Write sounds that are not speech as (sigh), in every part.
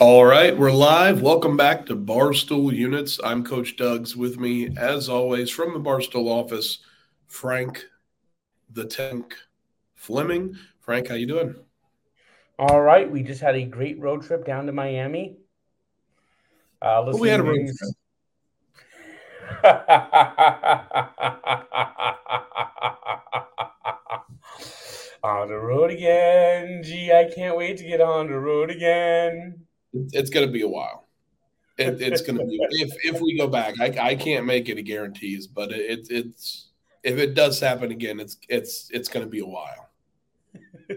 All right, we're live. Welcome back to Barstool Units. I'm Coach Duggs with me, as always, from the Barstool office, Frank the Tank Fleming. Frank, how you doing? All right, we just had a great road trip down to Miami. Uh, well, we had a road trip. (laughs) on the road again. Gee, I can't wait to get on the road again. It's going to be a while. It, it's going to be (laughs) if if we go back. I, I can't make any guarantees, but it, it's if it does happen again, it's it's it's going to be a while. (laughs)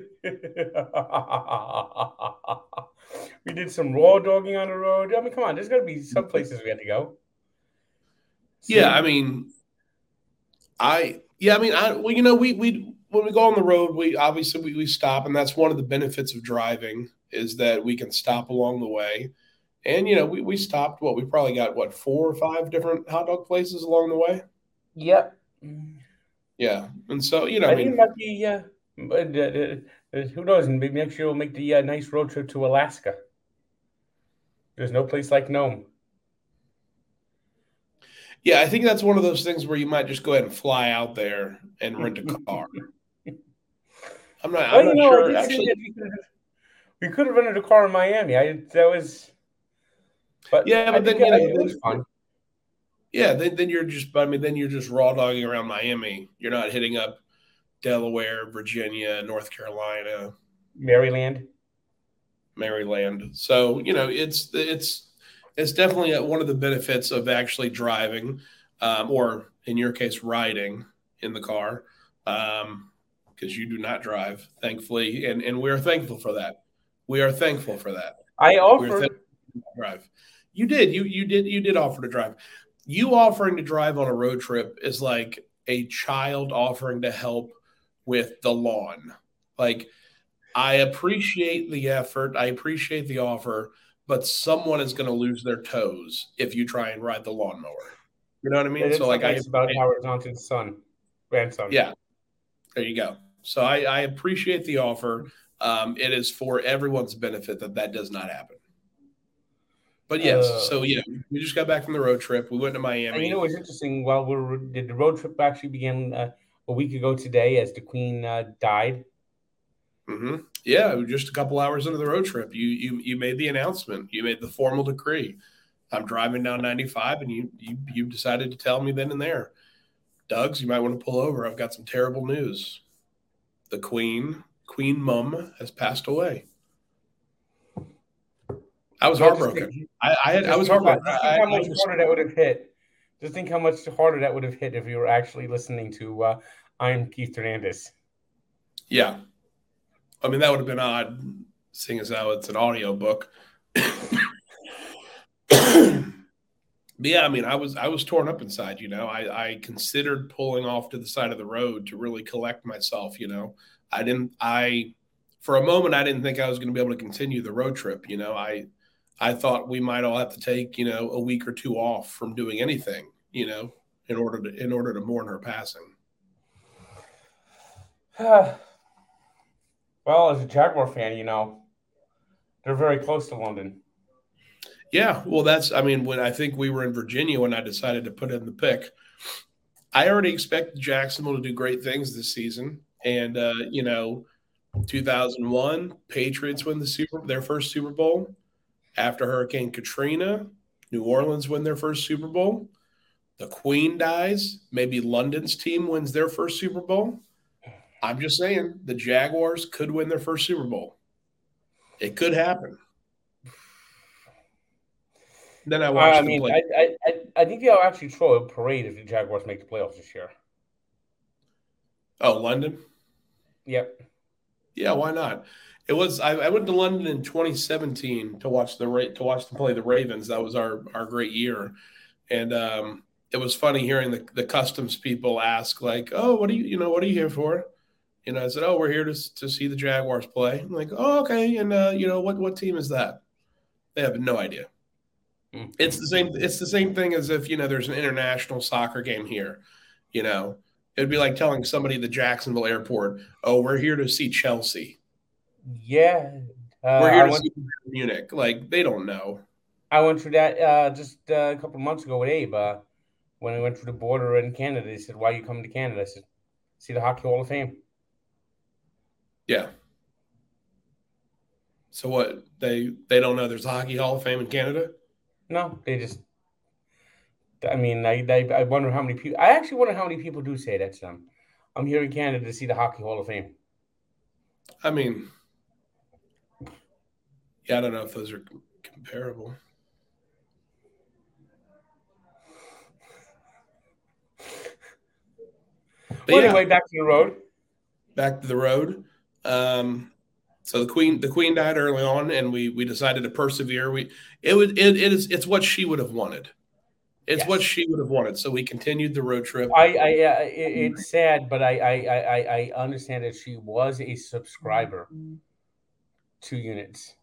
we did some raw dogging on the road. I mean, come on, there's got to be some places we had to go. See? Yeah, I mean, I yeah, I mean, I well, you know, we we when we go on the road, we obviously we, we stop, and that's one of the benefits of driving is that we can stop along the way. And you know, we, we stopped what we probably got what four or five different hot dog places along the way. Yep. Yeah, and so you know, I, I mean, might be, uh, but, uh, uh, who knows? Maybe next year we'll make the uh, nice road trip to Alaska. There's no place like Nome. Yeah, I think that's one of those things where you might just go ahead and fly out there and rent a (laughs) car. I'm not. I'm not know, sure. Actually, we could have rented a car in Miami. I that was, but yeah, but then you know, it was fun. Yeah, then, then you're just. I mean, then you're just raw dogging around Miami. You're not hitting up Delaware, Virginia, North Carolina, Maryland, Maryland. So you know, it's it's it's definitely one of the benefits of actually driving, um, or in your case, riding in the car, because um, you do not drive, thankfully, and and we're thankful for that. We are thankful for that. I offered drive. You did. You you did. You did offer to drive. You offering to drive on a road trip is like a child offering to help with the lawn. Like I appreciate the effort. I appreciate the offer, but someone is going to lose their toes if you try and ride the lawnmower. You know what I mean? so like I about I, Howard Johnson's son, grandson. Yeah. There you go. So I, I appreciate the offer um, it is for everyone's benefit that that does not happen. But yes, uh, so yeah, we just got back from the road trip. We went to Miami. you know what's interesting? Well, we did the road trip actually began uh, a week ago today as the Queen uh, died. Mm-hmm. Yeah, just a couple hours into the road trip, you you you made the announcement. You made the formal decree. I'm driving down 95, and you you you decided to tell me then and there, Duggs. You might want to pull over. I've got some terrible news. The Queen Queen Mum has passed away. I was heartbroken. I, I, had, I was heartbroken. Just think how much harder that would have hit. Just think how much harder that would have hit if you were actually listening to uh, I'm Keith Hernandez. Yeah. I mean, that would have been odd, seeing as how it's an audio book. (coughs) But yeah, I mean, I was I was torn up inside. You know, I, I considered pulling off to the side of the road to really collect myself. You know, I didn't. I for a moment I didn't think I was going to be able to continue the road trip. You know, I I thought we might all have to take you know a week or two off from doing anything. You know, in order to in order to mourn her passing. (sighs) well, as a Jaguar fan, you know, they're very close to London. Yeah, well, that's. I mean, when I think we were in Virginia when I decided to put in the pick, I already expected Jacksonville to do great things this season. And uh, you know, 2001, Patriots win the Super their first Super Bowl. After Hurricane Katrina, New Orleans win their first Super Bowl. The Queen dies. Maybe London's team wins their first Super Bowl. I'm just saying the Jaguars could win their first Super Bowl. It could happen. Then I watched. I mean, I, I, I think they'll actually throw a parade if the Jaguars make the playoffs this year. Oh, London. Yep. Yeah, why not? It was. I, I, went to London in 2017 to watch the to watch them play the Ravens. That was our our great year, and um, it was funny hearing the, the customs people ask like, "Oh, what are you? You know, what are you here for?" You know, I said, "Oh, we're here to to see the Jaguars play." I'm like, "Oh, okay." And uh, you know, what what team is that? They have no idea. Mm-hmm. It's the same. It's the same thing as if you know there's an international soccer game here. You know, It'd be like telling somebody at the Jacksonville airport, "Oh, we're here to see Chelsea." Yeah, Uh, We're here I to went, see Munich. Like they don't know. I went through that uh, just uh, a couple months ago with Abe. Uh, when I went through the border in Canada, he said, "Why are you coming to Canada?" I said, "See the Hockey Hall of Fame." Yeah. So what? They they don't know there's a hockey hall of fame in Canada. No, they just. I mean, I, I I wonder how many people. I actually wonder how many people do say that to them. I'm here in Canada to see the Hockey Hall of Fame. I mean, yeah, I don't know if those are comparable. But Well, yeah, anyway, back to the road. back to the road. Um, so the queen, the queen died early on, and we we decided to persevere. We it would it, it is it's what she would have wanted. It's Yes. what she would have wanted. So we continued the road trip. I, I, uh, it, it's sad, but I, I, I, I- I understand that she was a subscriber to units.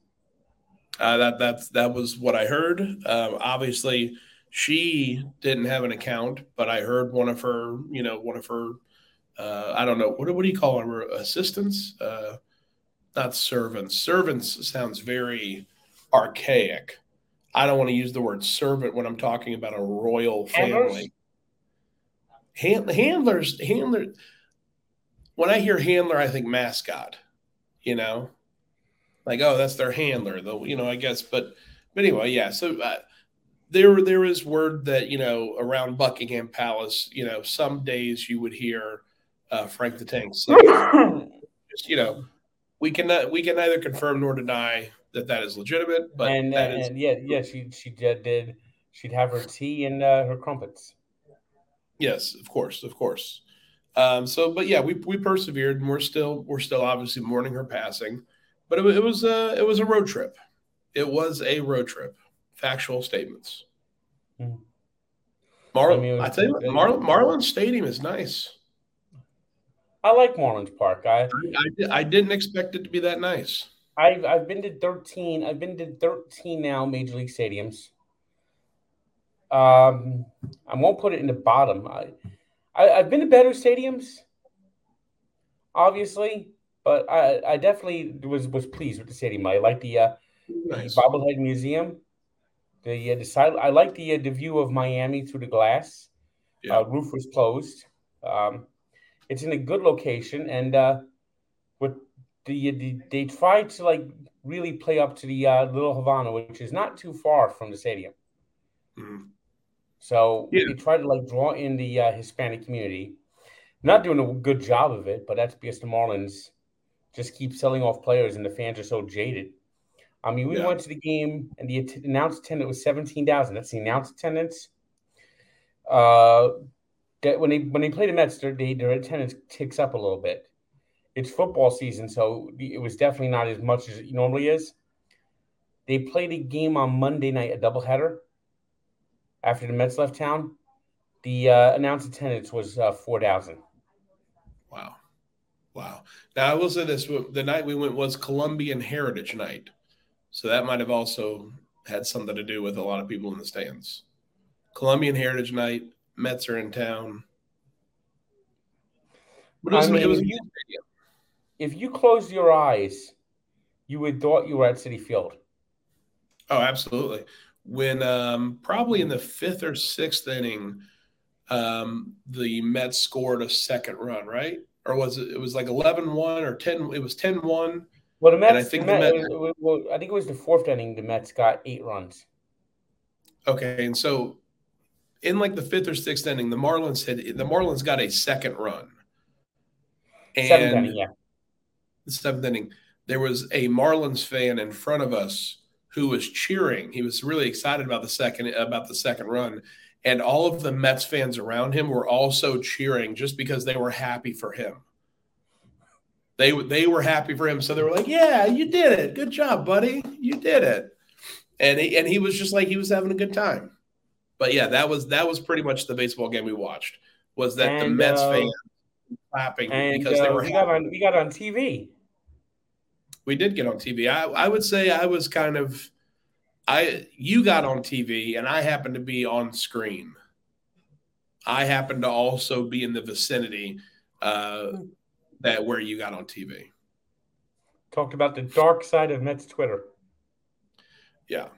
Uh, that that's that was what I heard. Um, obviously, she didn't have an account, but I heard one of her, you know, one of her, uh, I don't know what what do you call them? Her assistants, uh, not servants. Servants sounds very archaic. I don't want to use the word servant when I'm talking about a royal family. Handlers? Hand, handlers, handler. When I hear handler, I think mascot. You know, like oh, that's their handler. Though you know, I guess. But but anyway, yeah. So uh, there there is word that you know around Buckingham Palace, you know, some days you would hear uh, Frank the Tank. Just, (coughs) you know, we can we can neither confirm nor deny that that is legitimate, but and, that and, is yeah, yeah, she she did, she'd have her tea and uh, her crumpets. Yes, of course, of course. Um, so, but yeah, we we persevered, and we're still we're still obviously mourning her passing, but it, it was a it was a road trip. It was a road trip. Factual statements. Hmm. Mar- I mean, I tell you what, Mar- Marlins Stadium is nice. I like Marlins Park. I I, I, I didn't expect it to be that nice. I've I've been to thirteen. I've been to thirteen now major league stadiums. Um, I won't put it in the bottom. I, I I've been to better stadiums, obviously, but I I definitely was was pleased with the stadium. I like the uh, Nice. the bobblehead museum. The uh, the side, I like the uh, the view of Miami through the glass. Yeah. Uh, roof was closed. Um, it's in a good location, and uh, the, the they tried to like really play up to the uh, Little Havana, which is not too far from the stadium. Mhm. So Yeah. they tried to like draw in the uh, Hispanic community. Not doing a good job of it, but that's because the Marlins just keep selling off players, and the fans are so jaded. I mean, we Yeah. went to the game, and the att- announced attendance was seventeen thousand. That's the announced attendance. Uh, that when they when they play the Mets, their their attendance ticks up a little bit. It's football season, so it was definitely not as much as it normally is. They played a game on Monday night, a doubleheader. After the Mets left town, the uh, announced attendance was uh, four thousand. Wow. Wow. Now I will say this: the night we went was Colombian Heritage Night, so that might have also had something to do with a lot of people in the stands. Colombian Heritage Night, Mets are in town. But it was, I mean, it was a you- stadium. If you closed your eyes, you would thought you were at Citi Field. Oh, absolutely. When um, probably in the fifth or sixth inning, um, the Mets scored a second run, right? Or was it? It was like 11-1 or ten. It was 10-1. Well, the Mets, I think the the Met- Mets- well, well, I think it was the fourth inning. The Mets got eight runs. Okay, and so in like the fifth or sixth inning, the Marlins had the Marlins got a second run. Seventh inning, yeah. The seventh inning, there was a Marlins fan in front of us who was cheering. He was really excited about the second about the second run, and all of the Mets fans around him were also cheering just because they were happy for him. They they were happy for him, so they were like, "Yeah, you did it. Good job, buddy. You did it." And he, and he was just like he was having a good time. But yeah, that was that was pretty much the baseball game we watched. Was that the Mets uh, fans clapping And because they uh, were we happy got on we got on TV. We did get on TV. I, I would say I was kind of I you got on TV and I happened to be on screen. I happened to also be in the vicinity uh, that where you got on TV. talked about the dark side of Mets Twitter. Yeah,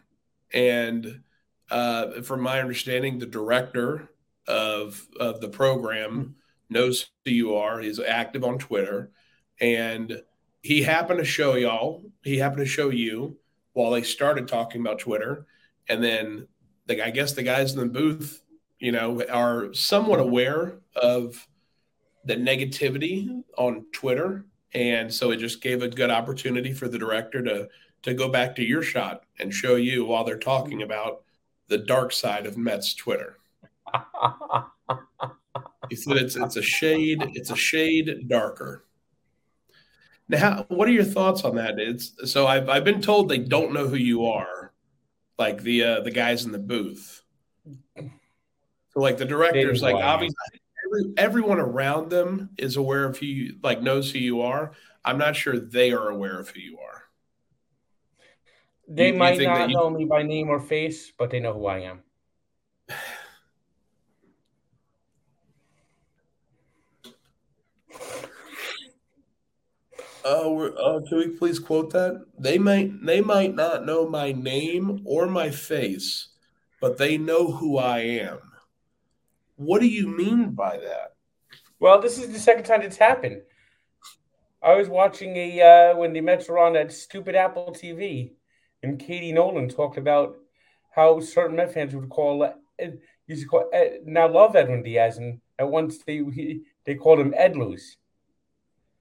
and uh, from my understanding, the director of of the program knows who you are. He's active on Twitter, and he happened to show y'all. He happened to show you while they started talking about Twitter, and then the, I guess the guys in the booth, you know, are somewhat aware of the negativity on Twitter, and so it just gave a good opportunity for the director to to go back to your shot and show you while they're talking about the dark side of Mets Twitter. (laughs) he said it's it's a shade it's a shade darker. Now, what are your thoughts on that? It's so I've I've been told they don't know who you are, like the uh, the guys in the booth. So like the directors, like obviously every, everyone around them is aware of who you like knows who you are. I'm not sure they are aware of who you are. They you, might you not you, know me by name or face, but they know who I am. Uh, uh, can we please quote that? They might they might not know my name or my face, but they know who I am. What do you mean by that? Well, this is the second time it's happened. I was watching a uh, when the Mets were on that stupid Apple TV, and Katie Nolan talked about how certain Met fans would call uh, used to call uh, now love Edwin Diaz, and at once they he, they called him Edlus.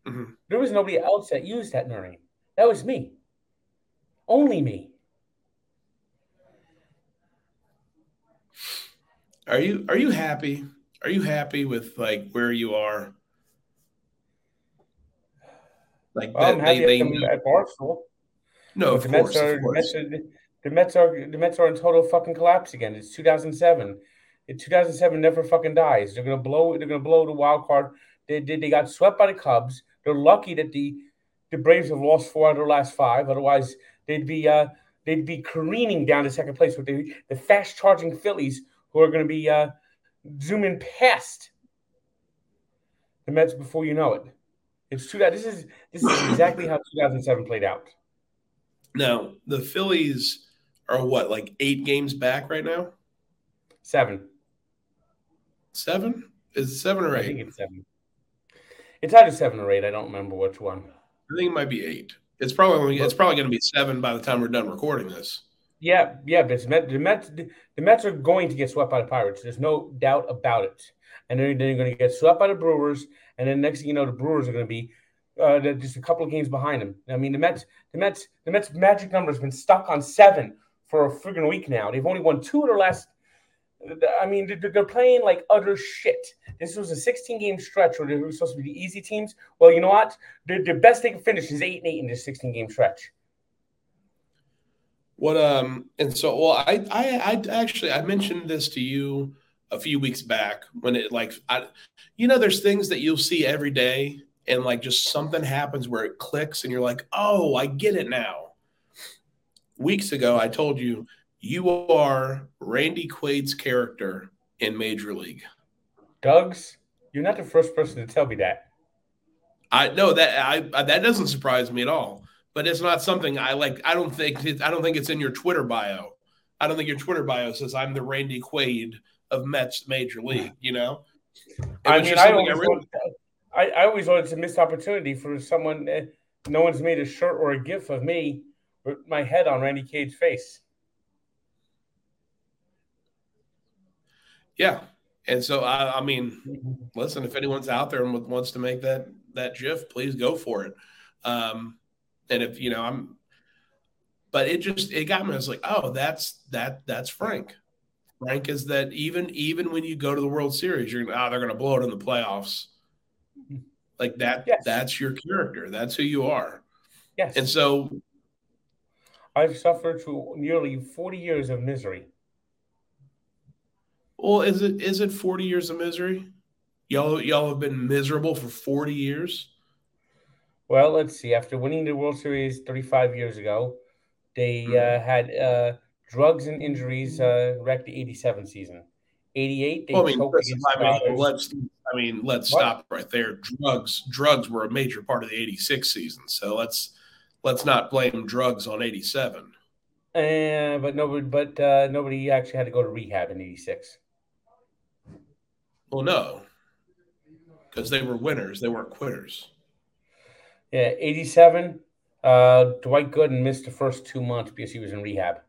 Mm-hmm. There was nobody else that used that name. That was me. Only me. Are you are you happy? Are you happy with like where you are? Like well, that, I'm happy they, they at Barstool. No, of the course, Mets are, of course. The Mets, are, the Mets are the Mets are in total fucking collapse again. It's 2007. In 2007 never fucking dies. They're gonna blow. They're gonna blow the wild card. They did. They, they got swept by the Cubs. They're lucky that the the Braves have lost four out of their last five. Otherwise, they'd be uh, they'd be careening down to second place with the, the fast charging Phillies, who are going to be uh, zooming past the Mets before you know it. It's two. This is this is exactly how 2007 played out. Now the Phillies are what like eight games back right now. Seven. Seven is it seven or eight? I think it's seven. It's either seven or eight. I don't remember which one. I think it might be eight. It's probably it's probably going to be seven by the time we're done recording this. Yeah, yeah, but the Mets, the Mets are going to get swept by the Pirates. There's no doubt about it. And then they're going to get swept by the Brewers, and then next thing you know, the Brewers are going to be uh, just a couple of games behind them. I mean, the Mets, the Mets, the Mets' magic number has been stuck on seven for a friggin' week now. They've only won two of their last I mean, they're playing like utter shit. This was a 16 game stretch where they were supposed to be the easy teams. Well, you know what? The, the best they can finish is eight and eight in this 16 game stretch. What um and so well I I I actually I mentioned this to you a few weeks back when it like I you know there's things that you'll see every day and like just something happens where it clicks and you're like oh I get it now. Weeks ago I told you you are Randy Quaid's character in Major League. Duggs, you're not the first person to tell me that. I know that I that doesn't surprise me at all. But it's not something I like. I don't think it, I don't think it's in your Twitter bio. I don't think your Twitter bio says I'm the Randy Quaid of Mets Major League. You know, it I mean, I always, I, really... I, I always it's a missed opportunity for someone. Uh, no one's made a shirt or a GIF of me with my head on Randy Quaid's face. Yeah. And so I, I mean, listen, if anyone's out there and wants to make that that GIF, please go for it. Um, and if you know, I'm, but it just it got me. I was like, oh, that's that that's Frank. Frank is that even even when you go to the World Series, you're oh, they're going to blow it in the playoffs. Like that. Yes. That's your character. That's who you are. Yes. And so, I've suffered through nearly forty years of misery well, is it is it 40 years of misery? Y'all y'all have been miserable for 40 years? Well, let's see. After winning the World Series 35 years ago, they mm-hmm. uh, had uh, drugs and injuries uh, wrecked the 87 season. 88, they well, I mean, listen, I mean, let's I mean, let's what? stop right there. Drugs drugs were a major part of the 86 season. So let's let's not blame drugs on 87. And eh, but nobody, but uh, nobody actually had to go to rehab in '86. Well, no, because they were winners; they weren't quitters. Yeah, '87. Uh, Dwight Gooden missed the first two months because he was in rehab.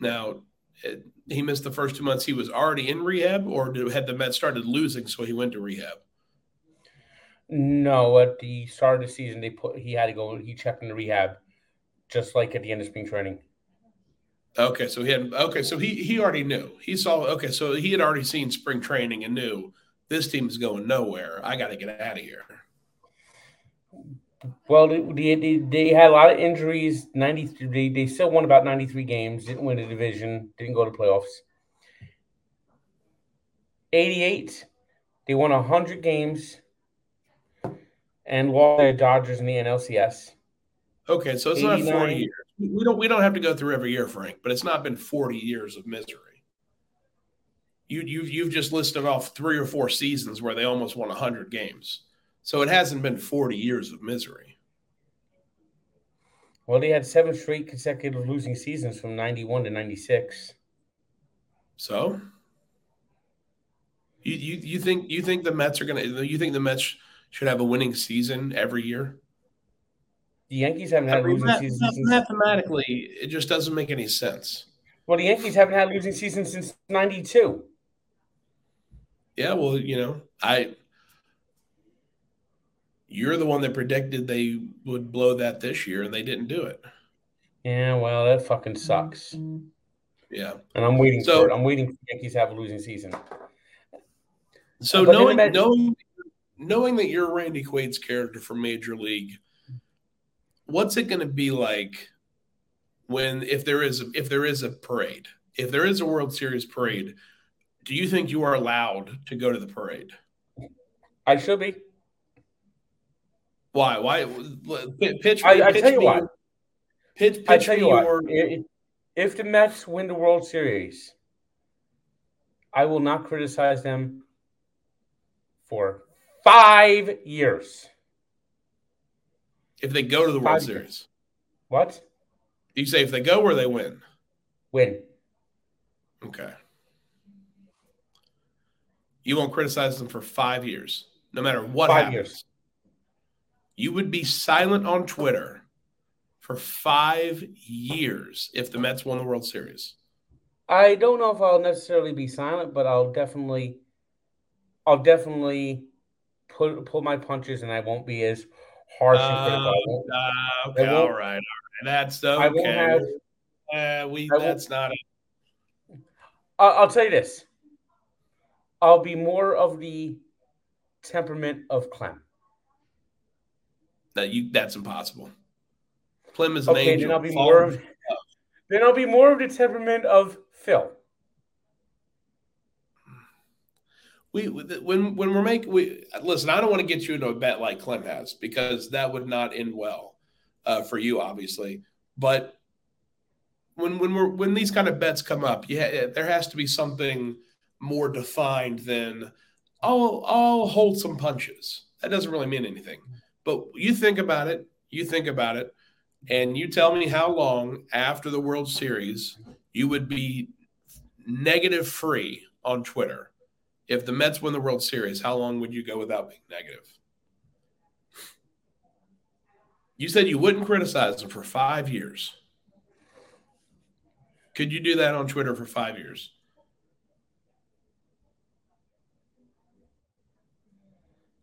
Now, it, he missed the first two months. He was already in rehab, or did, had the Mets started losing, so he went to rehab? No, at the start of the season, they put he had to go. He checked into rehab just like at the end of spring training. Okay, so he had okay, so he he already knew. He saw okay, so he had already seen spring training and knew this team is going nowhere. I got to get out of here. Well, they, they, they had a lot of injuries. Ninety they, they still won about ninety three games. Didn't win the division. Didn't go to playoffs. Eighty eight, they won hundred games, and lost the Dodgers in the NLCS. Okay, so it's 89. not 40 years. We don't we don't have to go through every year, Frank, but it's not been 40 years of misery. You you you've just listed off three or four seasons where they almost won 100 games. So it hasn't been 40 years of misery. Well, they had seven straight consecutive losing seasons from 91 to 96. So, you you you think you think the Mets are going to you think the Mets should have a winning season every year? The Yankees haven't had losing seasons. Mathematically, it just doesn't make any sense. Well, the Yankees haven't had losing season since '92. Yeah, well, you know, I you're the one that predicted they would blow that this year, and they didn't do it. Yeah, well, that fucking sucks. Yeah, and I'm waiting so, for it. I'm waiting for the Yankees to have a losing season. So knowing knowing knowing that you're Randy Quaid's character from Major League what's it going to be like when if there is a, if there is a parade, if there is a World Series parade? Do you think you are allowed to go to the parade? I should be. Why? Why? Pitch. I, I pitch tell you what. Pitch. pitch I tell you your... what. If the Mets win the World Series, I will not criticize them for five years. If they go to the World Series. What? You say if they go or they win? Win. Okay. You won't criticize them for five years, no matter what five happens. Years. You would be silent on Twitter for five years if the Mets won the World Series. I don't know if I'll necessarily be silent, but I'll definitely, I'll definitely pull pull my punches, and I won't be as harsh uh. Uh, okay, all right, all right. That's okay. Have, uh, we that's not. A... I'll, I'll tell you this. I'll be more of the temperament of Clem. That you that's impossible. Clem is an okay, angel. Then I'll be more of, then I'll be more of the temperament of Phil. We when when we're making we listen. I don't want to get you into a bet like Clem has because that would not end well uh, for you, obviously. But when when we're when these kind of bets come up, yeah, there has to be something more defined than I'll I'll hold some punches. That doesn't really mean anything. But you think about it, you think about it, and you tell me how long after the World Series you would be negative free on Twitter if the Mets win the World Series, how long would you go without being negative? You said you wouldn't criticize them for five years. Could you do that on Twitter for five years?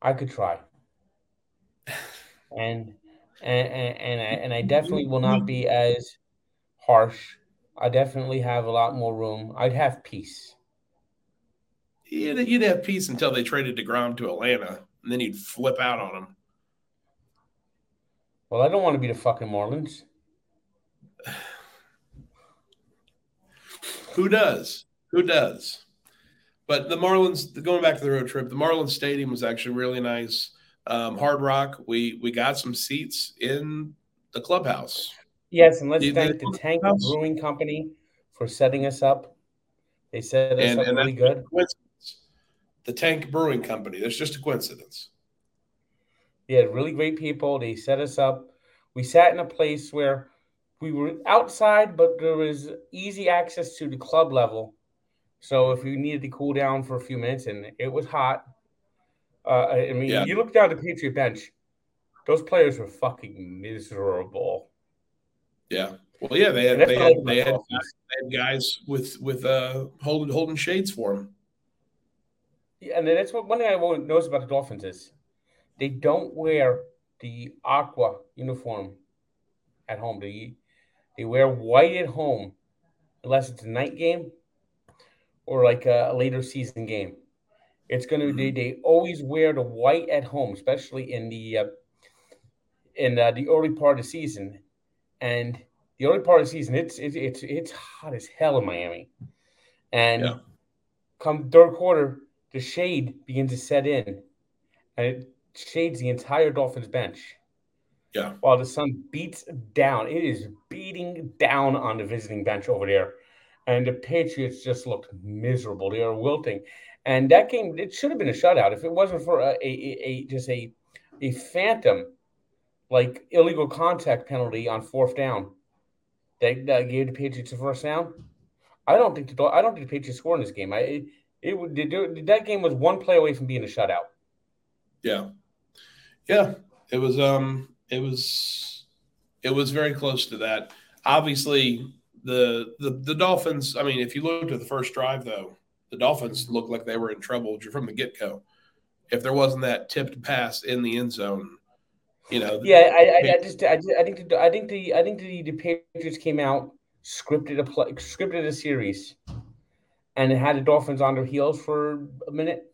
I could try. and and and I, and I definitely will not be as harsh. I definitely have a lot more room. I'd have peace you'd, you'd have peace until they traded DeGrom to Atlanta, and then you'd flip out on them. Well, I don't want to be the fucking Marlins. (sighs) Who does? Who does? But the Marlins, going back to the road trip, the Marlins Stadium was actually really nice. Um, Hard Rock, we we got some seats in the clubhouse. Yes, and let's thank the Tank Brewing Company for setting us up. They set us and, up and really good the Tank Brewing Company. That's just a coincidence. They had really great people. They set us up. We sat in a place where we were outside, but there was easy access to the club level. So if we needed to cool down for a few minutes, and it was hot, uh, I mean, yeah. you look down the Patriot bench; those players were fucking miserable. Yeah. Well, yeah, they had they had, they had, they had guys with with uh holding holding shades for them. Yeah, and that's what one thing I notice about the Dolphins is they don't wear the aqua uniform at home. They they wear white at home unless it's a night game or like a, later season game. It's going to mm-hmm. they, they always wear the white at home, especially in the uh, in uh, the early part of the season. And the early part of the season, it's it's it's, it's hot as hell in Miami. And yeah. come third quarter, the shade begins to set in, and it shades the entire Dolphins bench. Yeah. While the sun beats down, it is beating down on the visiting bench over there. And the Patriots just looked miserable. They are wilting. And that game, it should have been a shutout if it wasn't for a, a, a just a a phantom like illegal contact penalty on fourth down that, that gave the Patriots the first down. I don't think the I don't think the Patriots scored in this game. I it, it that game was one play away from being a shutout. Yeah, yeah, it was. Um, it was it was very close to that. Obviously, the the the Dolphins. I mean, if you looked at the first drive, though, the Dolphins looked like they were in trouble from the get go. If there wasn't that tipped pass in the end zone, you know. Yeah, I, I, I just, I, just, I think, the, I think the, I think the, the Patriots came out scripted a play, scripted a series, and it had the Dolphins on their heels for a minute.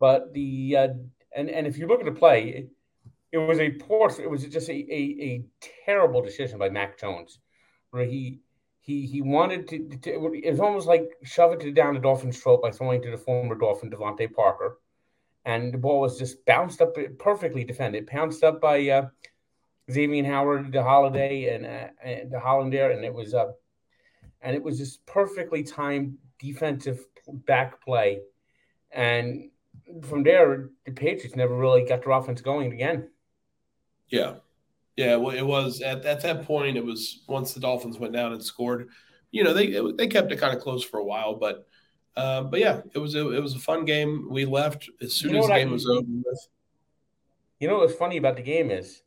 But the, uh, and and if you look at the play, it was a poor. It was just a, a, a terrible decision by Mac Jones, where he he he wanted to, to, It was almost like shoving it down the Dolphins' throat by throwing to the former Dolphin DeVante Parker, and the ball was just bounced up perfectly defended, pounced up by uh, Xavier Howard, the Holiday, and, uh, and the Hollander, and it was uh, and it was just perfectly timed defensive back play, and from there the Patriots never really got their offense going again. Yeah. Yeah, well, it was at, at that point. It was once the Dolphins went down and scored. You know, they they kept it kind of close for a while, but uh, but yeah, it was a, it was a fun game. We left as soon you know as the game I, was over with. You know what's funny about the game is,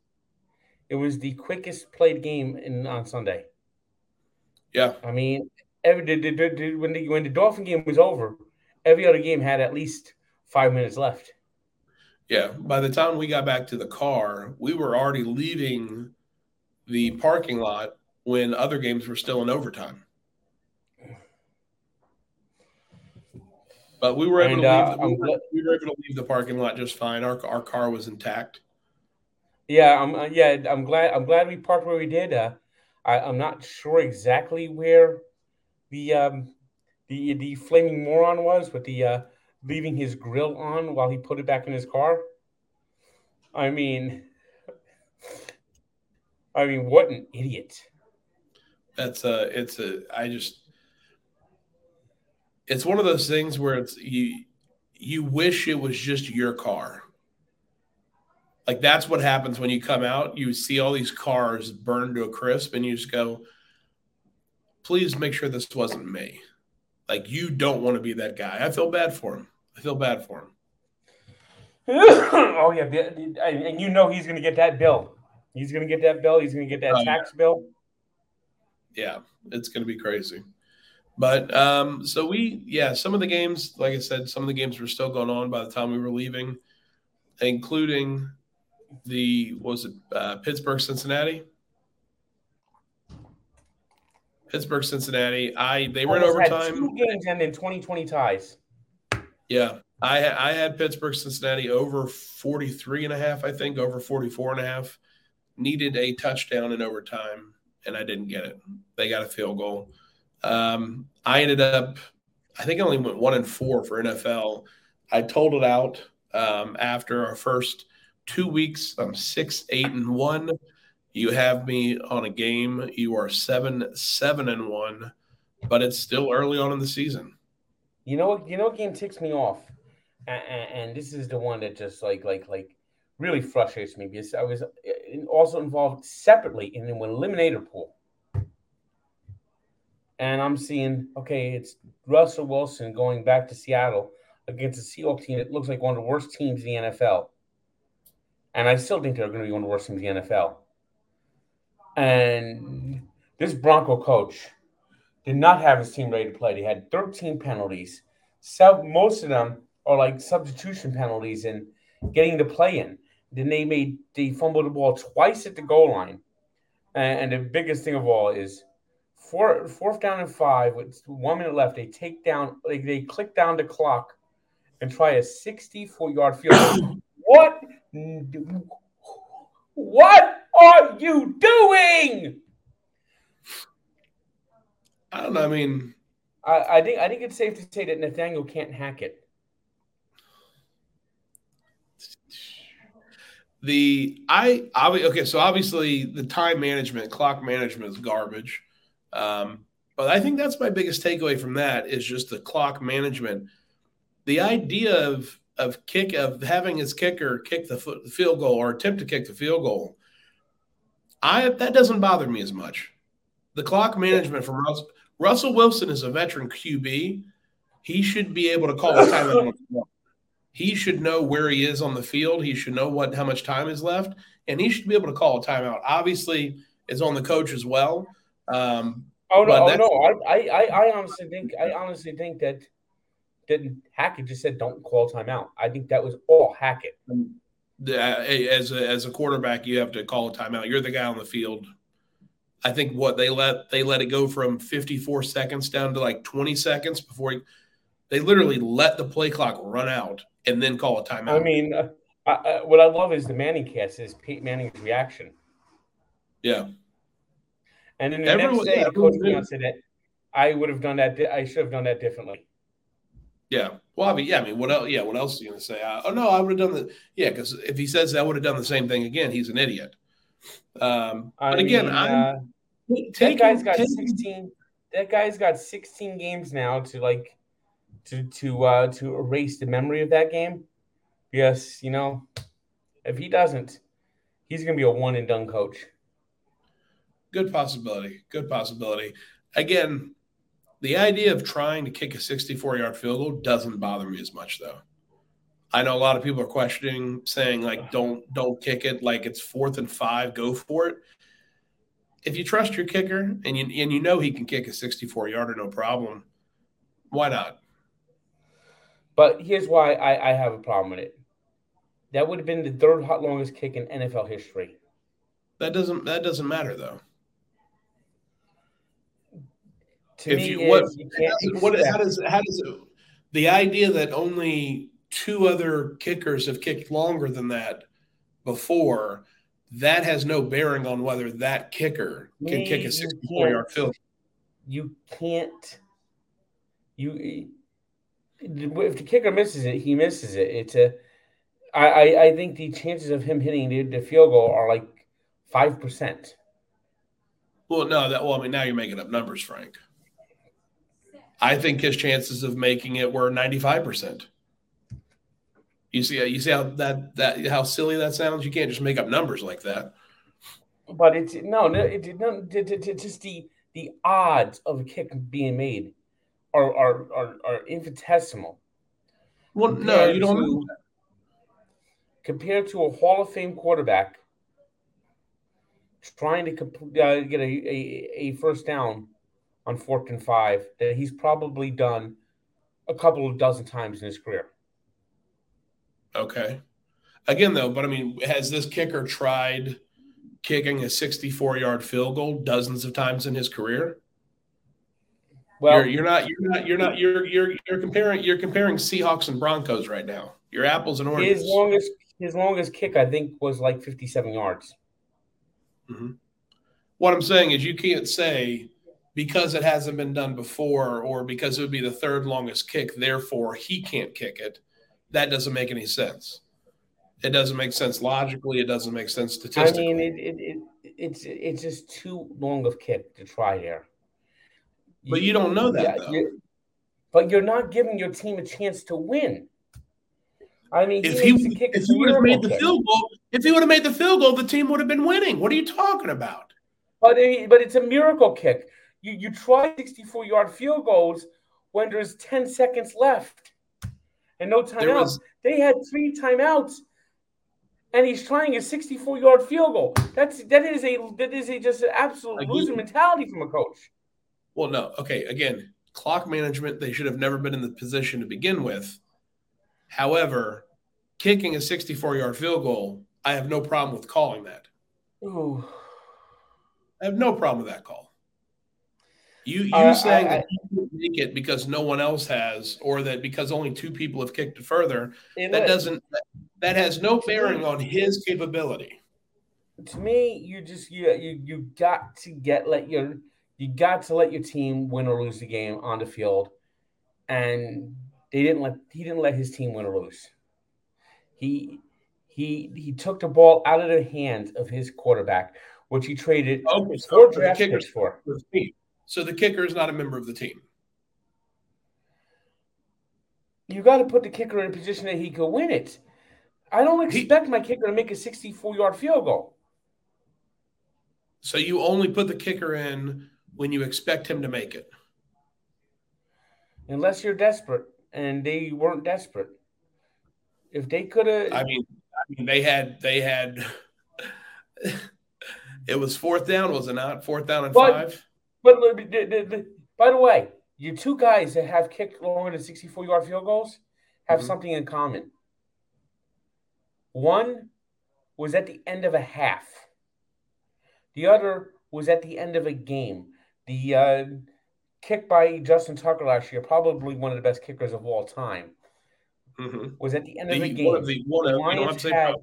it was the quickest played game in on Sunday. Yeah, I mean, every when the when the Dolphin game was over, every other game had at least five minutes left. Yeah. By the time we got back to the car, we were already leaving the parking lot when other games were still in overtime. But we were able and, to leave. Uh, the, we, were, we, were, able to leave the parking lot just fine. Our our car was intact. Yeah, I'm. Uh, yeah, I'm glad. I'm glad we parked where we did. Uh, I, I'm not sure exactly where the um the the flaming moron was, with the uh, leaving his grill on while he put it back in his car. I mean, I mean, what an idiot! That's a. It's a. I just. It's one of those things where it's you. You wish it was just your car. Like that's what happens when you come out. You see all these cars burned to a crisp, and you just go, "Please make sure this wasn't me." Like you don't want to be that guy. I feel bad for him. I feel bad for him. (coughs) oh yeah, and you know he's going to get that bill. He's going to get that bill. He's going to get that oh, tax yeah. bill. Yeah, it's going to be crazy. But um, so we, yeah, some of the games, like I said, some of the games were still going on by the time we were leaving, including the was it uh, Pittsburgh Cincinnati. Pittsburgh Cincinnati. I they were in overtime. two games and in 2020 ties. Yeah. I I had Pittsburgh Cincinnati over 43 and a half, I think, over 44 and a half. Needed a touchdown in overtime, and I didn't get it. They got a field goal. Um, I ended up, I think I only went one and four for NFL. I totaled out um, after our first two weeks. I'm six, eight, and one. You have me on a game. You are seven, seven, and one, but it's still early on in the season. You know what? You know what game ticks me off, and, and, this is the one that just like like like really frustrates me because I was uh, also involved separately in an eliminator pool. And I'm seeing, okay, it's Russell Wilson going back to Seattle against a Seahawks team that looks like one of the worst teams in the NFL. And I still think they're going to be one of the worst teams in the NFL. And this Bronco coach did not have his team ready to play. They had 13 penalties. So most of them are like substitution penalties and getting the play in. Then they made they fumbled the ball twice at the goal line. And, the biggest thing of all is four, fourth down and five with one minute left. They take down, they, they click down the clock and try a 64 yard field. (coughs) what? What are you doing? I don't know. I mean, I, I think I think it's safe to say that Nathaniel can't hack it. The I, I okay, so obviously the time management, clock management is garbage. Um, but I think that's my biggest takeaway from that is just the clock management. The idea of of kick of having his kicker kick the, foot, the field goal or attempt to kick the field goal, I that doesn't bother me as much. The clock management from Russell, Russell Wilson is a veteran QB. He should be able to call a timeout. he should know where he is on the field. He should know what how much time is left, and he should be able to call a timeout. Obviously, it's on the coach as well. Um, oh no, oh, no! I, I, I honestly think I honestly think that didn't Hackett just said don't call timeout. I think that was all Hackett. As a, as a quarterback, you have to call a timeout. You're the guy on the field. I think what they let they let it go from 54 seconds down to like 20 seconds before he, they literally let the play clock run out and then call a timeout. I mean, uh, I, what I love is the Manning cast is Peyton Manning's reaction. Yeah. And then the Everyone, next day, yeah, coach said that I would have done that. I should have done that differently. Yeah. Well, I mean, yeah. I mean, what else? Yeah. What else are you going to say? Uh, oh no, I would have done the. Yeah, because if he says I would have done the same thing again, he's an idiot. Um, but again, mean, I'm uh, that guy's got taking, sixteen. That guy's got sixteen games now to like to to uh to erase the memory of that game. Yes, you know, if he doesn't, he's going to be a one and done coach. Good possibility. Good possibility. Again, the idea of trying to kick a 64 yard field goal doesn't bother me as much though. I know a lot of people are questioning, saying like, "Don't don't kick it like it's fourth and five, go for it." If you trust your kicker and you and you know he can kick a 64 yarder, no problem. Why not? But here's why I, I have a problem with it. That would have been the third longest kick in NFL history. That doesn't that doesn't matter though to if me, you, what, you what how does how does it, the idea that only two other kickers have kicked longer than that before that has no bearing on whether that kicker can kick a 64 yard field. You can't. You if the kicker misses it, he misses it. It's a. I I, I think the chances of him hitting the, the field goal are like five percent. Well, no, that well, I mean, now you're making up numbers, Frank. I think his chances of making it were 95%. You see, you see how that that how silly that sounds. You can't just make up numbers like that. But it's no, no, it, no, it's just the the odds of a kick being made are are are, are infinitesimal. Well, no, you don't. To, compared to a Hall of Fame quarterback trying to uh, get a, a, a first down on fourth and five that he's probably done a couple of dozen times in his career. Okay. Again, though, but I mean, has this kicker tried kicking a 64 yard field goal dozens of times in his career? Well, you're, you're, not, you're not, you're not, you're, you're, you're comparing, you're comparing Seahawks and Broncos right now. You're apples and oranges. His longest, his longest kick, I think, was like 57 yards. Mm-hmm. What I'm saying is, you can't say because it hasn't been done before or because it would be the third longest kick, therefore he can't kick it. That doesn't make any sense. It doesn't make sense logically. It doesn't make sense statistically. I mean, it, it, it it's it's just too long of kick to try here. But you, you don't know that. Yeah, you're, but you're not giving your team a chance to win. I mean, if he, he if he would have made the kick. field goal, if he would have made the field goal, the team would have been winning. What are you talking about? But eh, but it's a miracle kick. You you try 64 yard field goals when there's 10 seconds left and no timeouts. Was, they had three timeouts, and he's trying a 64 yard field goal. That's that is a that is a just an absolute again, loser mentality from a coach. Well, no, okay. Again, clock management. They should have never been in the position to begin with. However, kicking a 64 yard field goal, I have no problem with calling that. Ooh. I have no problem with that call. You you uh, saying I, that you make it because no one else has, or that because only two people have kicked it further, that doesn't that has no bearing on his capability. To me, you just you you you got to get let your you got to let your team win or lose the game on the field, and they didn't let he didn't let his team win or lose. He he he took the ball out of the hands of his quarterback, which he traded okay, so four draft picks for. So the kicker is not a member of the team. You got to put the kicker in a position that he could win it. I don't expect he, my kicker to make a 64 yard field goal. So you only put the kicker in when you expect him to make it. Unless you're desperate, and they weren't desperate. If they could have, I mean, I mean, they had they had. (laughs) it was fourth down, was it not? Fourth down and but, five. But by the way, you two guys that have kicked longer than 64 yard field goals have mm-hmm. something in common. One was at the end of a half. The other was at the end of a game. The uh, kick by Justin Tucker last year, probably one of the best kickers of all time, mm-hmm. was at the end of the, the game. Of the, the, Lions had,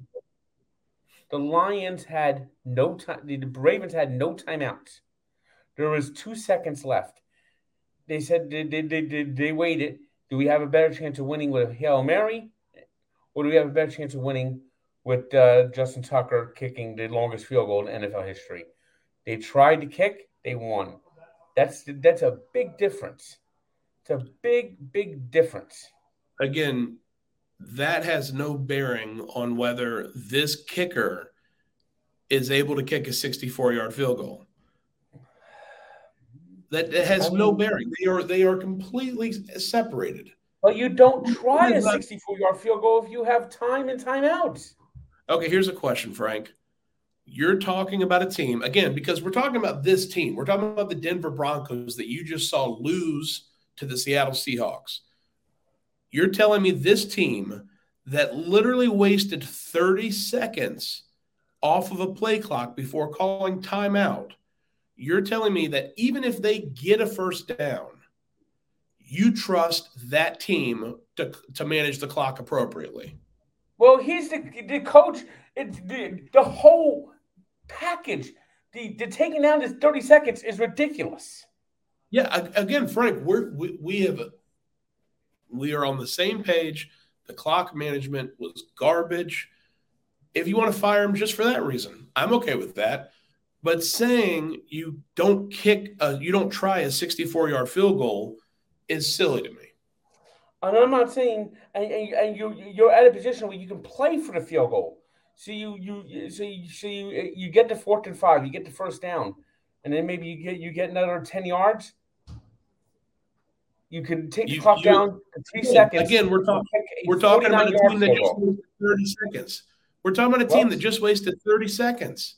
the Lions had no time. The Ravens had no timeouts. There was two seconds left. They said they, they, they, they waited. Do we have a better chance of winning with Hail Mary? Or do we have a better chance of winning with uh, Justin Tucker kicking the longest field goal in NFL history? They tried to kick, they won. That's that's a big difference. It's a big, big difference. Again, that has no bearing on whether this kicker is able to kick a 64 yard field goal. That, has no oh. bearing. They are they are completely separated. But you don't try a 64 yard field goal if you have time and timeouts. Okay, here's a question, Frank. You're talking about a team again because we're talking about this team. We're talking about the Denver Broncos that you just saw lose to the Seattle Seahawks. You're telling me this team that literally wasted 30 seconds off of a play clock before calling timeout you're telling me that even if they get a first down, you trust that team to, to manage the clock appropriately. Well, he's the, the coach. It's the, the whole package. The, the taking down this 30 seconds is ridiculous. Yeah, again, Frank, we're, we, we have we are on the same page. The clock management was garbage. If you want to fire him just for that reason, I'm okay with that. But saying you don't kick, a, you don't try a 64 yard field goal is silly to me. And I'm not saying, and, and, and you you're at a position where you can play for the field goal. So you you so you so you, you get the fourth and five, you get the first down, and then maybe you get you get another ten yards. You can take the clock you, down to three seconds. Again, we're talking we're talking about a team that just wasted thirty seconds. We're talking about a team that just wasted thirty seconds.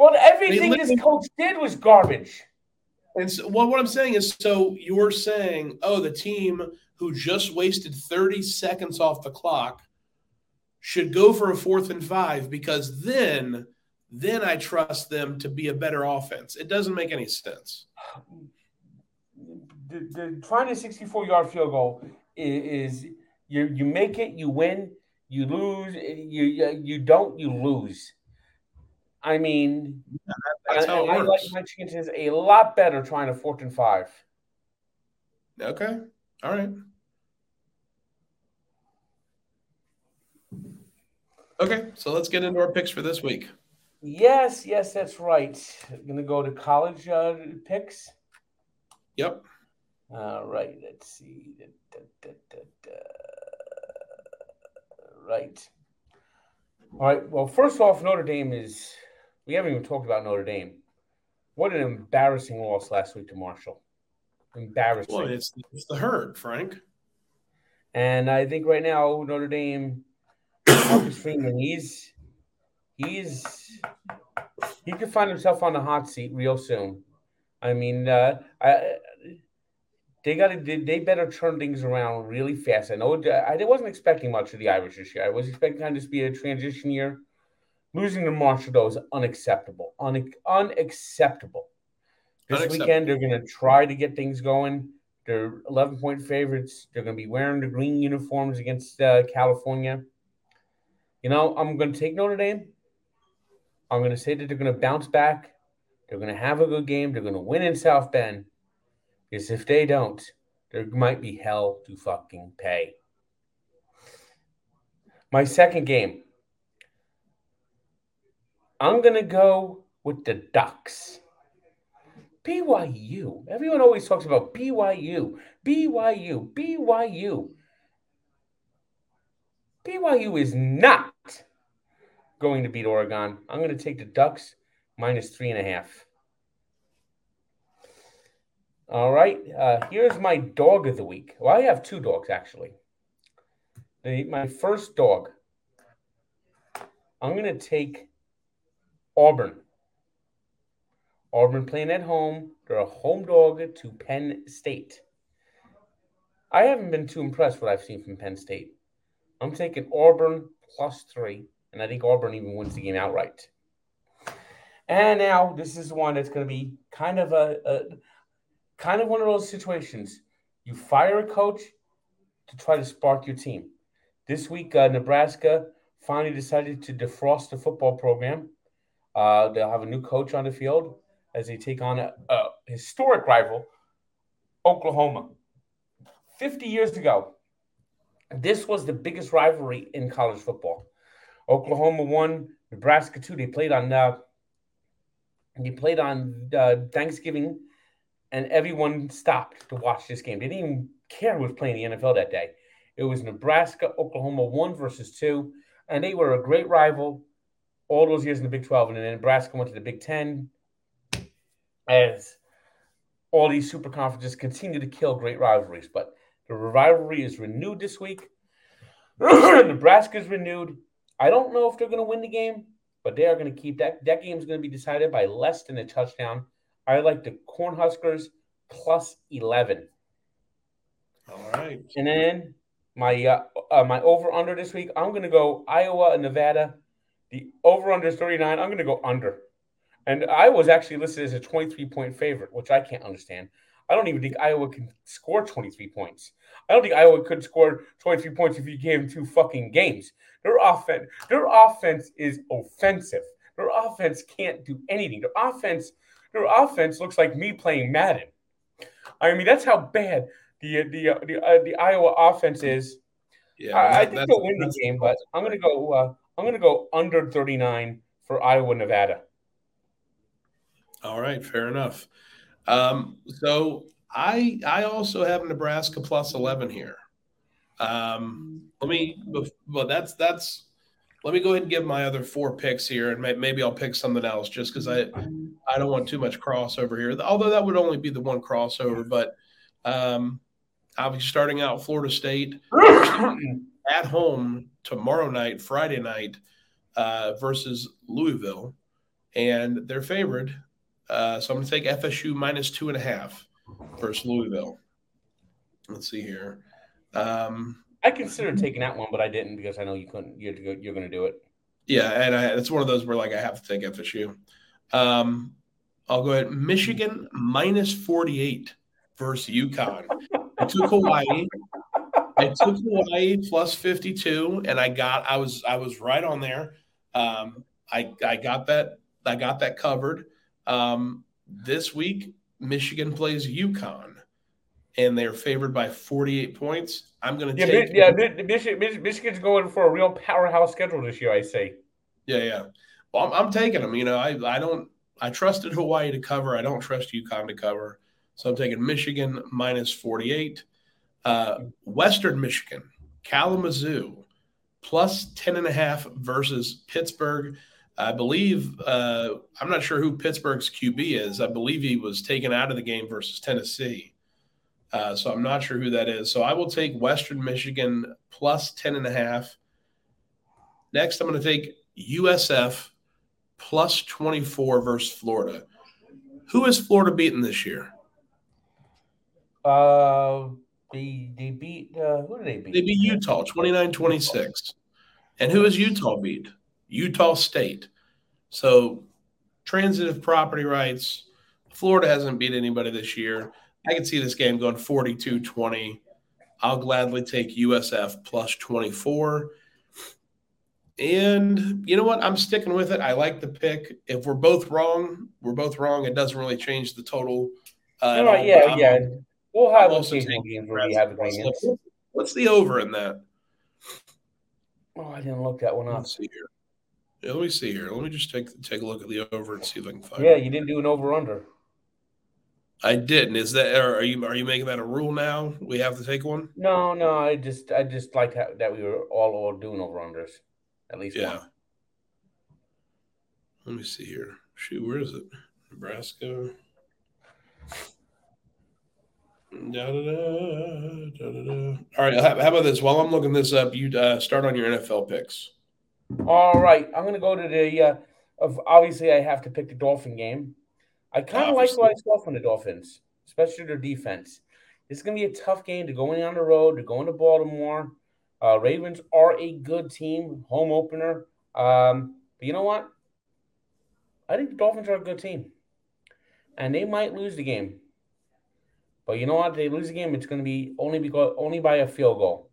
But everything this coach did was garbage. And so, well, what I'm saying is, so you're saying, oh, the team who just wasted 30 seconds off the clock should go for a fourth and five because then, then I trust them to be a better offense. It doesn't make any sense. The, the trying a 64 yard field goal is, is you you make it, you win, you lose, you you don't, you lose. I mean, yeah, that's I, how I. I like my chances a lot better trying to fourth and five. Okay. All right. Okay, so let's get into our picks for this week. Yes, yes, that's right. I'm gonna go to college uh, picks. Yep. All right. Let's see. Da, da, da, right. All right. Well, first off, Notre Dame is. We haven't even talked about Notre Dame. What an embarrassing loss last week to Marshall. Embarrassing. Well, it's, it's the herd, Frank. And I think right now Notre Dame, Marcus (coughs) Freeman, he's he's he could find himself on the hot seat real soon. I mean, uh, I, they got to they better turn things around really fast. I know I wasn't expecting much of the Irish this year. I was expecting kind of to be a transition year. Losing to Marshall though is unacceptable. Un- unacceptable. This unacceptable. weekend they're going to try to get things going. They're 11 point favorites. They're going to be wearing the green uniforms against uh, California. You know, I'm going to take Notre Dame. I'm going to say that they're going to bounce back. They're going to have a good game. They're going to win in South Bend. Because if they don't, there might be hell to fucking pay. My second game, I'm going to go with the Ducks. BYU. Everyone always talks about BYU, BYU, BYU. BYU is not going to beat Oregon. I'm going to take the Ducks minus three and a half. All right. Uh, here's my dog of the week. Well, I have two dogs actually. The, my first dog, I'm going to take Auburn. Auburn playing at home. They're a home dog to Penn State. I haven't been too impressed what I've seen from Penn State. I'm taking Auburn plus three, and I think Auburn even wins the game outright. And now this is one that's going to be kind of a, a kind of one of those situations. You fire a coach to try to spark your team. This week, uh, Nebraska finally decided to defrost the football program. Uh, they'll have a new coach on the field as they take on a, a historic rival, Oklahoma. 50 years ago, this was the biggest rivalry in college football. Oklahoma won, Nebraska two. They played on uh, they played on uh, Thanksgiving, and everyone stopped to watch this game. They didn't even care who was playing the NFL that day. It was Nebraska, Oklahoma one versus two, and they were a great rival all those years in the Big 12. And then Nebraska went to the Big 10 as all these super conferences continue to kill great rivalries. But the rivalry is renewed this week. (clears throat) Nebraska is renewed. I don't know if they're going to win the game, but they are going to keep that. That game is going to be decided by less than a touchdown. I like the Cornhuskers plus 11. All right. And then my uh, uh, my over under this week, I'm going to go Iowa and Nevada. The over under is 39. I'm going to go under. And I was actually listed as a 23 point favorite, which I can't understand. I don't even think Iowa can score 23 points. I don't think Iowa could score 23 points if you gave them two fucking games. Their offense, their offense is offensive. Their offense can't do anything. Their offense, their offense looks like me playing Madden. I mean, that's how bad the the the, uh, the Iowa offense is. Yeah, I, I think they'll win the game, but I'm gonna go. Uh, I'm gonna go under 39 for Iowa, Nevada. All right, fair enough. Um, so I I also have Nebraska plus eleven here. Um, let me, well, that's that's. Let me go ahead and give my other four picks here, and maybe I'll pick something else just because I I don't want too much crossover here. Although that would only be the one crossover, but um, I'll be starting out Florida State (clears throat) at home tomorrow night, Friday night, uh, versus Louisville, and they're favored uh, so I'm going to take FSU minus two and a half versus Louisville. Let's see here. Um, I considered taking that one, but I didn't because I know you couldn't. You're, you're going to do it. Yeah, and I, it's one of those where like I have to take FSU. Um, I'll go ahead. Michigan minus 48 versus UConn. I took Hawaii. I took Hawaii plus 52, and I got I was I was right on there. Um, I I got that I got that covered. Um, this week, Michigan plays UConn, and they're favored by 48 points. I'm going to yeah, take. Yeah, Michigan, Michigan's going for a real powerhouse schedule this year. I say. Yeah, yeah. Well, I'm, I'm taking them. You know, I I don't. I trusted Hawaii to cover. I don't trust UConn to cover. So I'm taking Michigan minus 48. Uh, Western Michigan, Kalamazoo, plus 10 and a half versus Pittsburgh. I believe, uh, I'm not sure who Pittsburgh's QB is. I believe he was taken out of the game versus Tennessee. Uh, so I'm not sure who that is. So I will take Western Michigan plus 10 and a half. Next, I'm going to take USF plus 24 versus Florida. Who has Florida beaten this year? Uh, they, they beat, uh, who did they beat? They beat Utah 29 26. And who has Utah beat? Utah State. So transitive property rights. Florida hasn't beat anybody this year. I can see this game going 42 20. I'll gladly take USF plus 24. And you know what? I'm sticking with it. I like the pick. If we're both wrong, we're both wrong. It doesn't really change the total. Uh, yeah, yeah. We'll have occasional games where we have agreements. What's the over in that? Oh, I didn't look that one up. Let's see here. Yeah, let me see here. Let me just take take a look at the over and see if I can find. Yeah, it. you didn't do an over under. I didn't. Is that are you are you making that a rule now? We have to take one. No, no. I just I just like that we were all all doing over unders, at least. Yeah. One. Let me see here. Shoot, where is it? Nebraska. Da, da, da, All right. How, about this? While I'm looking this up, you uh, start on your NFL picks. All right. I'm going to go to the. Uh, of obviously, I have to pick the Dolphin game. I kind of like what I saw from the Dolphins, especially their defense. Is going to be a tough game to going on the road, to going to Baltimore. Uh, Ravens are a good team, home opener. Um, but you know what? I think the Dolphins are a good team, and they might lose the game. But you know what? They lose the game, it's going to be only because only by a field goal.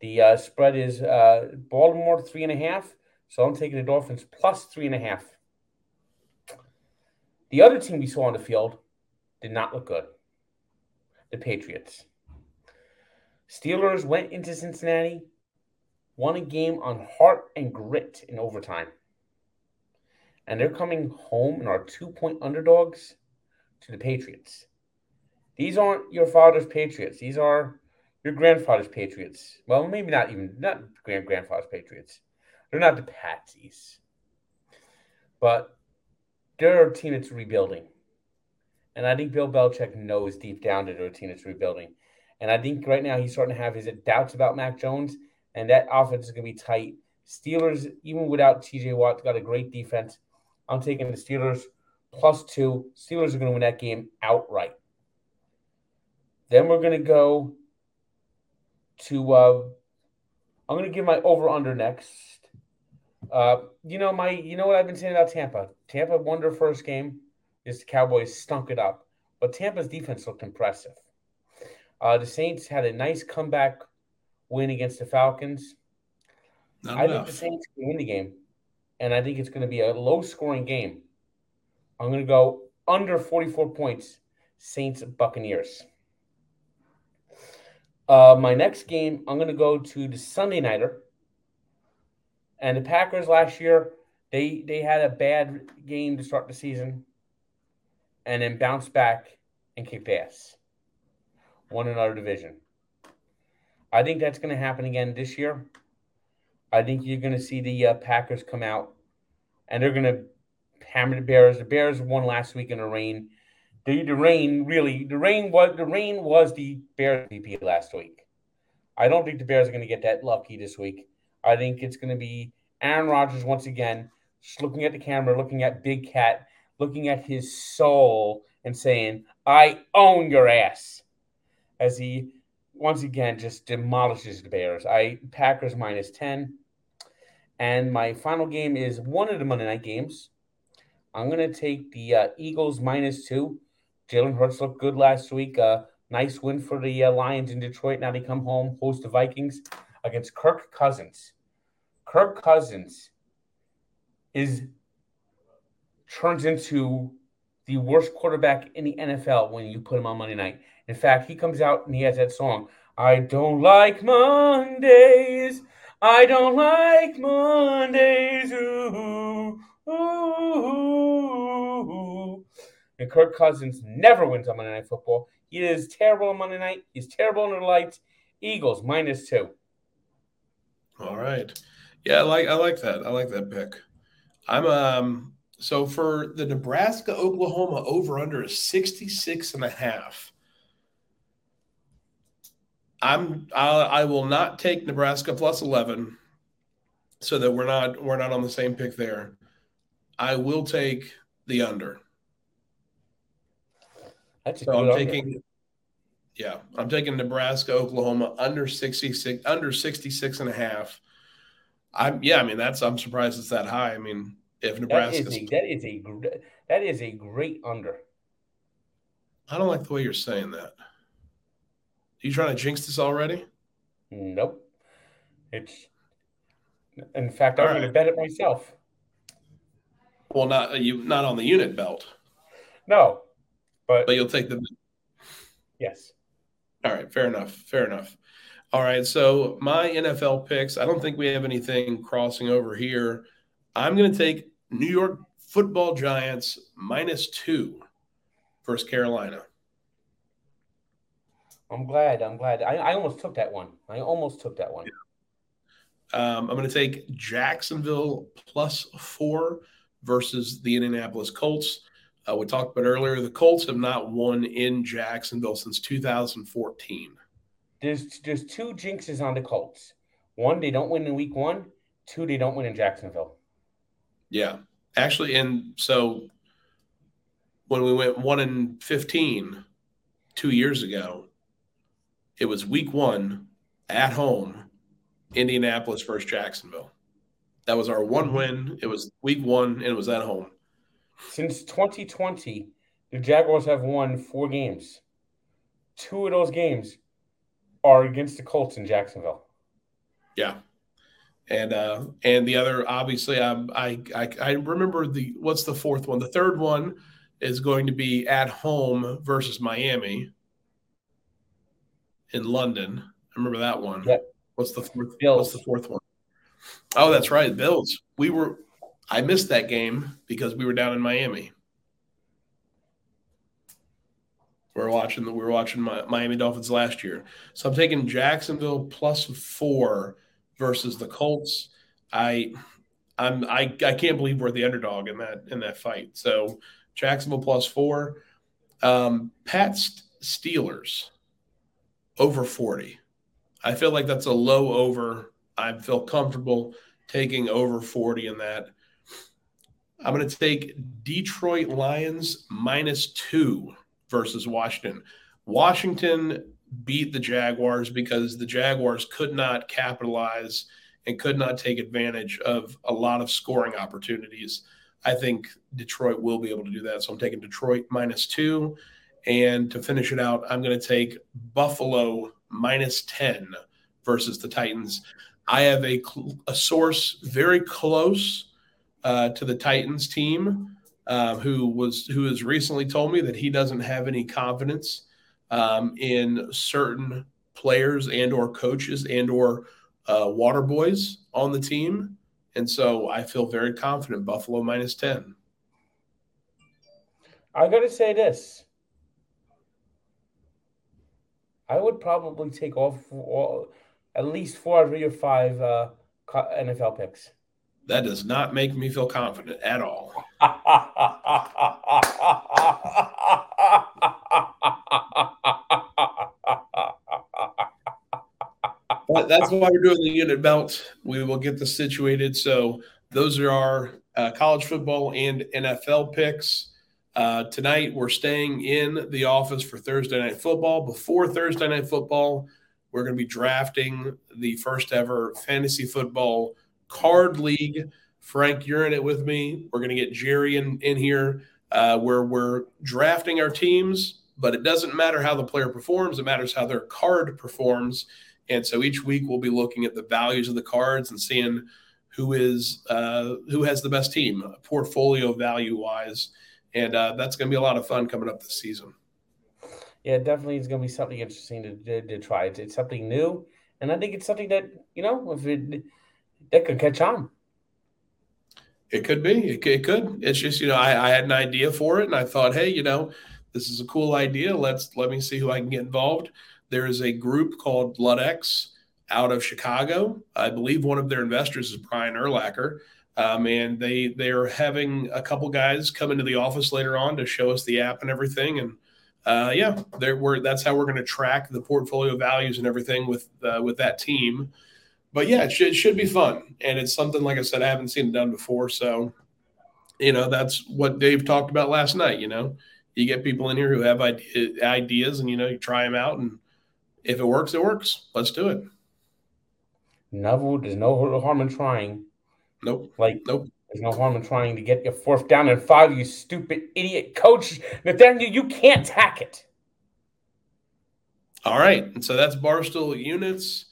The uh, spread is uh, Baltimore three and a half, so I'm taking the Dolphins plus three and a half. The other team we saw on the field did not look good. The Patriots. Steelers went into Cincinnati, won a game on heart and grit in overtime. And they're coming home and are two point underdogs to the Patriots. These aren't your father's Patriots. These are your grandfather's Patriots. Well, maybe not even not grand grandfather's Patriots. They're not the Patsies, but they're a team that's rebuilding. And I think Bill Belichick knows deep down that they're a team that's rebuilding. And I think right now he's starting to have his doubts about Mac Jones, and that offense is going to be tight. Steelers, even without TJ Watt, got a great defense. I'm taking the Steelers plus two. Steelers are going to win that game outright. Then we're going to go to, uh, I'm going to give my over under next. Uh, you know my, you know what I've been saying about Tampa. Tampa won their first game. Is the Cowboys stunk it up, but Tampa's defense looked impressive. Uh, the Saints had a nice comeback win against the Falcons. Not I enough. think the Saints can win the game, and I think it's going to be a low scoring game. I'm going to go under 44 points, Saints Buccaneers. Uh, my next game, I'm going to go to the Sunday Nighter. And the Packers last year, they they had a bad game to start the season, and then bounced back and kicked ass. Won another division. I think that's going to happen again this year. I think you're going to see the uh, Packers come out, and they're going to hammer the Bears. The Bears won last week in the rain the, the rain really the rain was the rain was the Bears MVP last week. I don't think the Bears are going to get that lucky this week. I think it's going to be Aaron Rodgers once again, just looking at the camera, looking at Big Cat, looking at his soul, and saying, "I own your ass," as he once again just demolishes the Bears. I Packers minus ten, and my final game is one of the Monday night games. I'm going to take the uh, Eagles minus two. Jalen Hurts looked good last week. Uh, nice win for the uh, Lions in Detroit. Now they come home, host the Vikings against Kirk Cousins. Kirk Cousins is turns into the worst quarterback in the NFL when you put him on Monday night. In fact, he comes out and he has that song. I don't like Mondays. I don't like Mondays. Ooh, ooh, ooh. And Kirk Cousins never wins on Monday Night Football. He is terrible on Monday night. He's terrible under lights. Eagles minus two. All right. Yeah, I like I like that. I like that pick. I'm um so for the Nebraska Oklahoma over under is 66 and a half. I'm I'll, I will not take Nebraska plus 11 so that we're not we're not on the same pick there. I will take the under. That's so I'm taking under. yeah, I'm taking Nebraska Oklahoma under 66 under 66 and a half. I'm yeah, I mean that's I'm surprised it's that high. I mean, if Nebraska that is a that is a, that is a great under. I don't like the way you're saying that. Are you trying to jinx this already? Nope. It's in fact, I'm right. going to bet it myself. Well, not you, not on the unit belt. No, but but you'll take the. Yes. All right. Fair enough. Fair enough. All right. So my NFL picks. I don't think we have anything crossing over here. I'm going to take New York Football Giants minus two versus Carolina. I'm glad. I'm glad. I, I almost took that one. I almost took that one. Yeah. Um, I'm going to take Jacksonville plus four versus the Indianapolis Colts. Uh, we talked about earlier, the Colts have not won in Jacksonville since 2014. There's there's two jinxes on the Colts. One, they don't win in week one. Two, they don't win in Jacksonville. Yeah. Actually, and so when we went one in 15 two years ago, it was week one at home Indianapolis versus Jacksonville. That was our one win. It was week one, and it was at home. Since 2020, the Jaguars have won four games. Two of those games are against the Colts in Jacksonville. Yeah, and uh, and the other, obviously, um, I, I I remember the what's the fourth one? The third one is going to be at home versus Miami in London. I remember that one. Yep. What's the fourth? Bills. What's the fourth one? Oh, that's right, Bills. We were. I missed that game because we were down in Miami. We were watching the we were watching Miami Dolphins last year. So I'm taking Jacksonville plus four versus the Colts. I I'm I, I can't believe we're the underdog in that in that fight. So Jacksonville plus four. Um, Pats Steelers over 40. I feel like that's a low over. I feel comfortable taking over 40 in that. I'm going to take Detroit Lions minus two versus Washington. Washington beat the Jaguars because the Jaguars could not capitalize and could not take advantage of a lot of scoring opportunities. I think Detroit will be able to do that. So I'm taking Detroit minus two. And to finish it out, I'm going to take Buffalo minus 10 versus the Titans. I have a, a source very close uh, to the Titans team uh, who was who has recently told me that he doesn't have any confidence um, in certain players and or coaches and or uh, water boys on the team. And so I feel very confident Buffalo minus 10. I got to say this. I would probably take off all, at least four your five uh, NFL picks. That does not make me feel confident at all. but that's why we're doing the unit belt. We will get this situated. So those are our uh, college football and NFL picks. Uh, tonight, we're staying in the office for Thursday Night Football. Before Thursday Night Football, we're going to be drafting the first ever fantasy football card league. Frank, you're in it with me. We're going to get Jerry in, in here uh, where we're drafting our teams, but it doesn't matter how the player performs, it matters how their card performs. And so each week we'll be looking at the values of the cards and seeing who is uh, who has the best team portfolio value wise and uh, that's going to be a lot of fun coming up this season. Yeah, definitely, it's going to be something interesting to, to, to try. It's, it's, something new, and I think it's something that you know, if it that could catch on. It could be. It, it could. It's just you know, I, I had an idea for it, and I thought, hey, you know, this is a cool idea. Let's let me see who I can get involved. There is a group called Ludex, out of Chicago. I believe one of their investors is Brian Urlacher. Um, and they they're having a couple guys come into the office later on to show us the app and everything. And uh, yeah, we're, that's how we're going to track the portfolio values and everything with uh, with that team. But yeah, it should, it should be fun, and it's something like I said I haven't seen it done before. So you know that's what Dave talked about last night. You know, you get people in here who have ideas, and you know you try them out, and if it works, it works. Let's do it. No, there's no harm in trying. Nope. Like nope. There's no harm in trying to get your fourth down and five, you stupid idiot coach. Nathaniel, you can't tack it. All right. And so that's Barstool Units.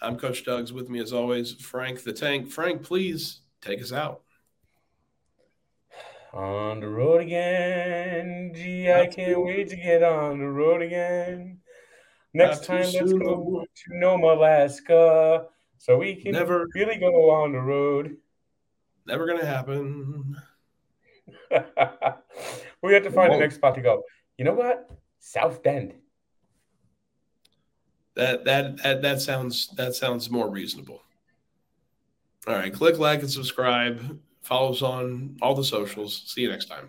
I'm Coach Duggs with me as always, Frank the Tank. Frank, please take us out. On the road again. Gee, I can't wait to get on the road again. Next time, let's go to Nome, Alaska, so we can never really go on the road. Never gonna happen. (laughs) we have to find the next spot to go. You know what? South Bend. That that that that sounds that sounds more reasonable. All right, click like and subscribe. Follow us on all the socials. See you next time.